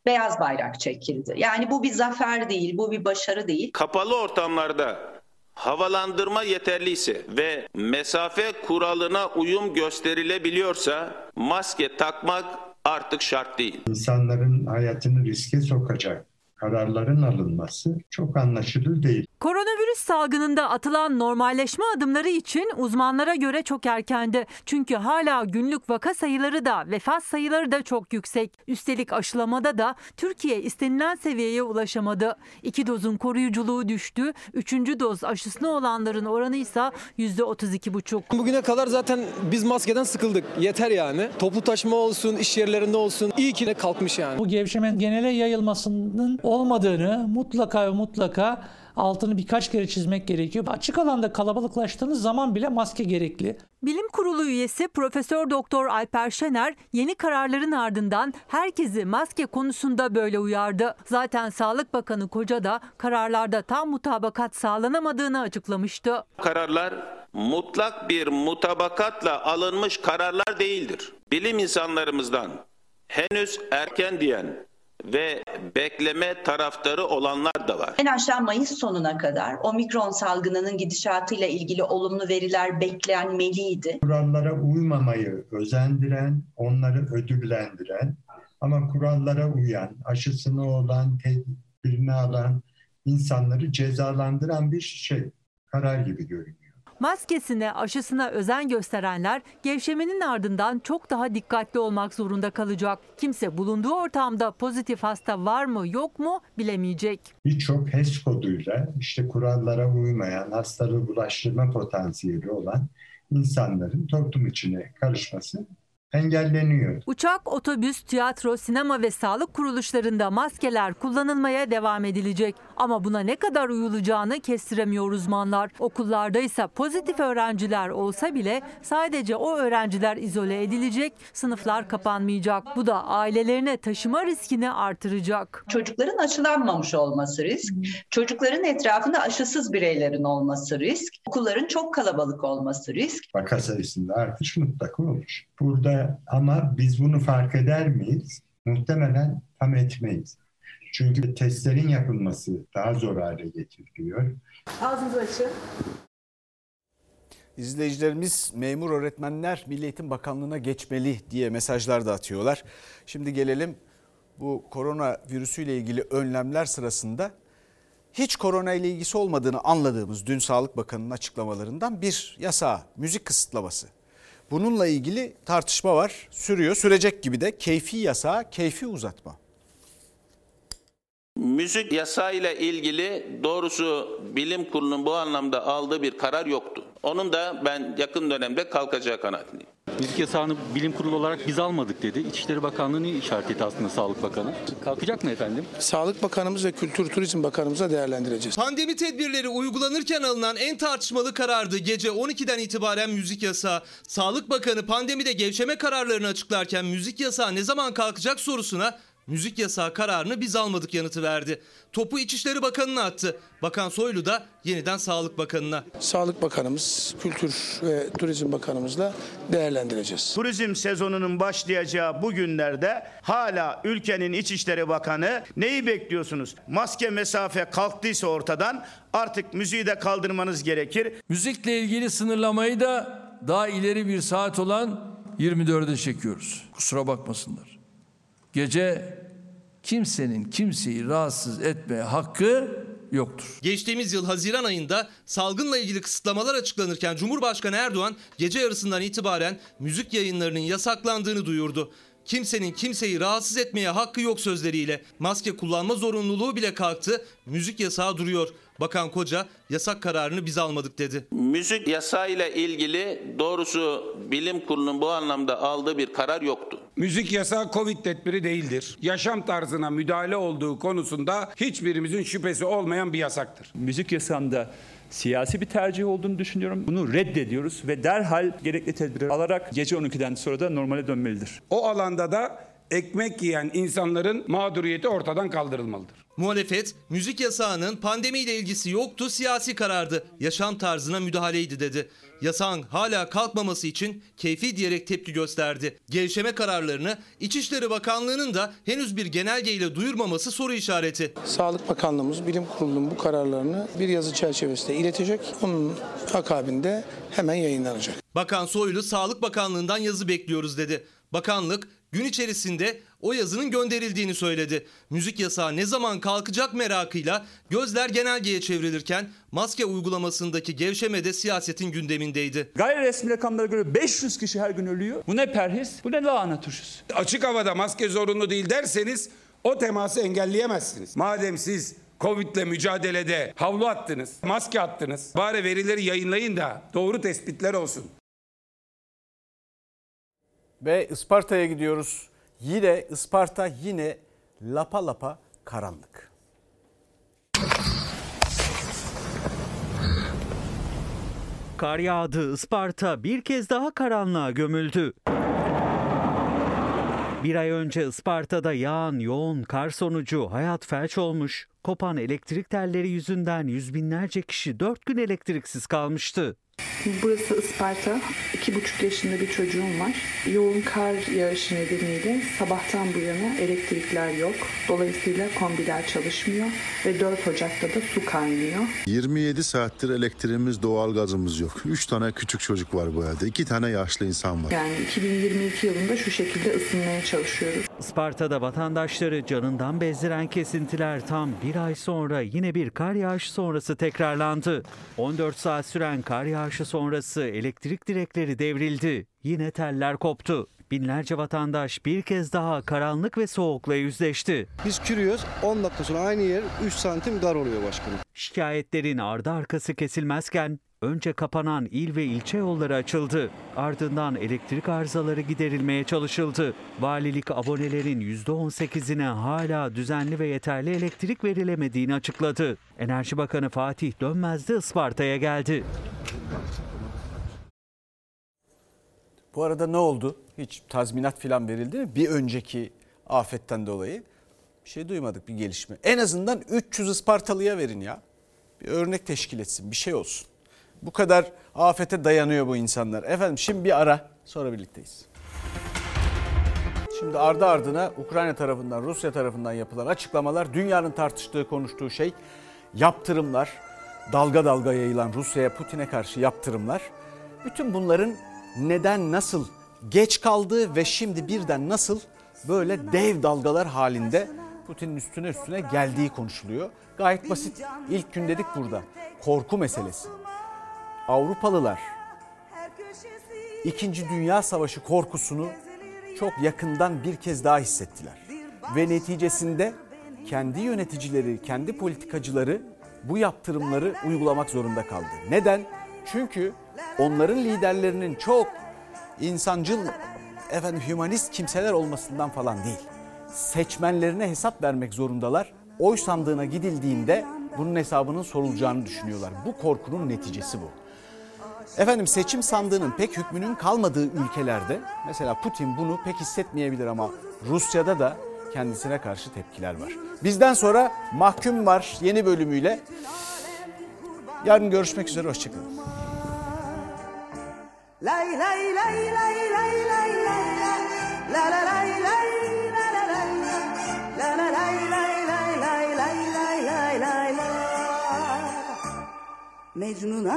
beyaz bayrak çekildi. Yani bu bir zafer değil, bu bir başarı değil. Kapalı ortamlarda havalandırma yeterliyse ve mesafe kuralına uyum gösterilebiliyorsa maske takmak artık şart değil. İnsanların hayatını riske sokacak kararların alınması çok anlaşılır değil. Koronavirüs salgınında atılan normalleşme adımları için uzmanlara göre çok erkendi. Çünkü hala günlük vaka sayıları da vefat sayıları da çok yüksek. Üstelik aşılamada da Türkiye istenilen seviyeye ulaşamadı. İki dozun koruyuculuğu düştü. Üçüncü doz aşısını olanların oranı ise %32,5. Bugüne kadar zaten biz maskeden sıkıldık. Yeter yani. Toplu taşıma olsun, iş yerlerinde olsun. İyi ki de kalkmış yani. Bu gevşemenin genele yayılmasının olmadığını mutlaka ve mutlaka altını birkaç kere çizmek gerekiyor. Açık alanda kalabalıklaştığınız zaman bile maske gerekli. Bilim Kurulu üyesi Profesör Doktor Alper Şener yeni kararların ardından herkesi maske konusunda böyle uyardı. Zaten Sağlık Bakanı Koca da kararlarda tam mutabakat sağlanamadığını açıklamıştı. Kararlar mutlak bir mutabakatla alınmış kararlar değildir. Bilim insanlarımızdan henüz erken diyen ve bekleme taraftarı olanlar da var. En aşağı Mayıs sonuna kadar omikron salgınının gidişatıyla ilgili olumlu veriler beklenmeliydi. Kurallara uymamayı özendiren, onları ödüllendiren ama kurallara uyan, aşısını olan, tedbirini alan insanları cezalandıran bir şey, karar gibi görünüyor. Maskesine, aşısına özen gösterenler gevşemenin ardından çok daha dikkatli olmak zorunda kalacak. Kimse bulunduğu ortamda pozitif hasta var mı yok mu bilemeyecek. Birçok HES koduyla işte kurallara uymayan, hastalığı bulaştırma potansiyeli olan insanların toplum içine karışması engelleniyor. Uçak, otobüs, tiyatro, sinema ve sağlık kuruluşlarında maskeler kullanılmaya devam edilecek. Ama buna ne kadar uyulacağını kestiremiyor uzmanlar. Okullarda ise pozitif öğrenciler olsa bile sadece o öğrenciler izole edilecek, sınıflar kapanmayacak. Bu da ailelerine taşıma riskini artıracak. Çocukların aşılanmamış olması risk, çocukların etrafında aşısız bireylerin olması risk, okulların çok kalabalık olması risk. Vaka sayısında artış mutlaka olur. Burada ama biz bunu fark eder miyiz? Muhtemelen tam etmeyiz. Çünkü testlerin yapılması daha zor hale getiriliyor. Ağzınızı açın. İzleyicilerimiz memur öğretmenler Milli Eğitim Bakanlığı'na geçmeli diye mesajlar da atıyorlar. Şimdi gelelim bu korona virüsüyle ilgili önlemler sırasında hiç korona ile ilgisi olmadığını anladığımız dün Sağlık Bakanı'nın açıklamalarından bir yasa, müzik kısıtlaması. Bununla ilgili tartışma var, sürüyor, sürecek gibi de keyfi yasa, keyfi uzatma. Müzik yasayla ilgili doğrusu bilim kurulunun bu anlamda aldığı bir karar yoktu. Onun da ben yakın dönemde kalkacağı kanaatindeyim. Müzik yasağını bilim kurulu olarak biz almadık dedi. İçişleri Bakanlığı'nı işaret etti aslında Sağlık Bakanı. Kalkacak mı efendim? Sağlık Bakanımız ve Kültür Turizm Bakanımıza değerlendireceğiz. Pandemi tedbirleri uygulanırken alınan en tartışmalı karardı gece 12'den itibaren müzik yasağı. Sağlık Bakanı pandemide gevşeme kararlarını açıklarken müzik yasağı ne zaman kalkacak sorusuna müzik yasağı kararını biz almadık yanıtı verdi. Topu İçişleri Bakanı'na attı. Bakan Soylu da yeniden Sağlık Bakanı'na. Sağlık Bakanımız, Kültür ve Turizm Bakanımızla değerlendireceğiz. Turizm sezonunun başlayacağı bu günlerde hala ülkenin İçişleri Bakanı neyi bekliyorsunuz? Maske mesafe kalktıysa ortadan artık müziği de kaldırmanız gerekir. Müzikle ilgili sınırlamayı da daha ileri bir saat olan 24'e çekiyoruz. Kusura bakmasınlar. Gece kimsenin kimseyi rahatsız etmeye hakkı yoktur. Geçtiğimiz yıl Haziran ayında salgınla ilgili kısıtlamalar açıklanırken Cumhurbaşkanı Erdoğan gece yarısından itibaren müzik yayınlarının yasaklandığını duyurdu. Kimsenin kimseyi rahatsız etmeye hakkı yok sözleriyle maske kullanma zorunluluğu bile kalktı. Müzik yasağı duruyor. Bakan Koca yasak kararını biz almadık dedi. Müzik yasayla ilgili doğrusu bilim kurulunun bu anlamda aldığı bir karar yoktu. Müzik yasağı Covid tedbiri değildir. Yaşam tarzına müdahale olduğu konusunda hiçbirimizin şüphesi olmayan bir yasaktır. Müzik yasağında siyasi bir tercih olduğunu düşünüyorum. Bunu reddediyoruz ve derhal gerekli tedbirleri alarak gece 12'den sonra da normale dönmelidir. O alanda da ekmek yiyen insanların mağduriyeti ortadan kaldırılmalıdır. Muhalefet müzik yasağının pandemiyle ilgisi yoktu siyasi karardı. Yaşam tarzına müdahaleydi dedi. Yasağın hala kalkmaması için keyfi diyerek tepki gösterdi. Gevşeme kararlarını İçişleri Bakanlığı'nın da henüz bir genelgeyle duyurmaması soru işareti. Sağlık Bakanlığımız Bilim Kurulu'nun bu kararlarını bir yazı çerçevesinde iletecek. Onun akabinde hemen yayınlanacak. Bakan Soylu Sağlık Bakanlığı'ndan yazı bekliyoruz dedi. Bakanlık gün içerisinde o yazının gönderildiğini söyledi. Müzik yasağı ne zaman kalkacak merakıyla gözler genelgeye çevrilirken maske uygulamasındaki gevşeme de siyasetin gündemindeydi. Gayri resmi rakamlara göre 500 kişi her gün ölüyor. Bu ne perhis? Bu ne lahana turşusu? Açık havada maske zorunlu değil derseniz o teması engelleyemezsiniz. Madem siz Covid'le mücadelede havlu attınız, maske attınız. Bari verileri yayınlayın da doğru tespitler olsun. Ve Isparta'ya gidiyoruz. Yine Isparta yine lapa lapa karanlık. Kar yağdı, Isparta bir kez daha karanlığa gömüldü. Bir ay önce Isparta'da yağan yoğun kar sonucu hayat felç olmuş. Kopan elektrik telleri yüzünden yüz binlerce kişi dört gün elektriksiz kalmıştı. Burası Isparta. İki buçuk yaşında bir çocuğum var. Yoğun kar yağışı nedeniyle sabahtan bu yana elektrikler yok. Dolayısıyla kombiler çalışmıyor ve 4 Ocak'ta da su kaynıyor. 27 saattir elektriğimiz, doğalgazımız yok. 3 tane küçük çocuk var bu evde. 2 tane yaşlı insan var. Yani 2022 yılında şu şekilde ısınmaya çalışıyoruz. Isparta'da vatandaşları canından bezdiren kesintiler tam bir ay sonra yine bir kar yağışı sonrası tekrarlandı. 14 saat süren kar yağışı sonrası elektrik direkleri devrildi. Yine teller koptu. Binlerce vatandaş bir kez daha karanlık ve soğukla yüzleşti. Biz kürüyoruz 10 dakika sonra aynı yer 3 santim dar oluyor başkanım. Şikayetlerin ardı arkası kesilmezken önce kapanan il ve ilçe yolları açıldı. Ardından elektrik arızaları giderilmeye çalışıldı. Valilik abonelerin %18'ine hala düzenli ve yeterli elektrik verilemediğini açıkladı. Enerji Bakanı Fatih Dönmez de Isparta'ya geldi. Bu arada ne oldu? Hiç tazminat falan verildi mi? Bir önceki afetten dolayı bir şey duymadık bir gelişme. En azından 300 Ispartalı'ya verin ya. Bir örnek teşkil etsin bir şey olsun. Bu kadar afete dayanıyor bu insanlar. Efendim şimdi bir ara sonra birlikteyiz. Şimdi ardı ardına Ukrayna tarafından Rusya tarafından yapılan açıklamalar dünyanın tartıştığı konuştuğu şey yaptırımlar dalga dalga yayılan Rusya'ya Putin'e karşı yaptırımlar bütün bunların neden nasıl geç kaldığı ve şimdi birden nasıl böyle dev dalgalar halinde Putin'in üstüne üstüne geldiği konuşuluyor. Gayet basit. İlk gün dedik burada. Korku meselesi. Avrupalılar İkinci Dünya Savaşı korkusunu çok yakından bir kez daha hissettiler. Ve neticesinde kendi yöneticileri, kendi politikacıları bu yaptırımları uygulamak zorunda kaldı. Neden? Çünkü onların liderlerinin çok insancıl, efendim hümanist kimseler olmasından falan değil. Seçmenlerine hesap vermek zorundalar. Oy sandığına gidildiğinde bunun hesabının sorulacağını düşünüyorlar. Bu korkunun neticesi bu. Efendim seçim sandığının pek hükmünün kalmadığı ülkelerde mesela Putin bunu pek hissetmeyebilir ama Rusya'da da kendisine karşı tepkiler var. Bizden sonra mahkum var yeni bölümüyle. Yarın görüşmek üzere hoşçakalın. Lay lay lay lay lay lay la la lay lay Mecnun'a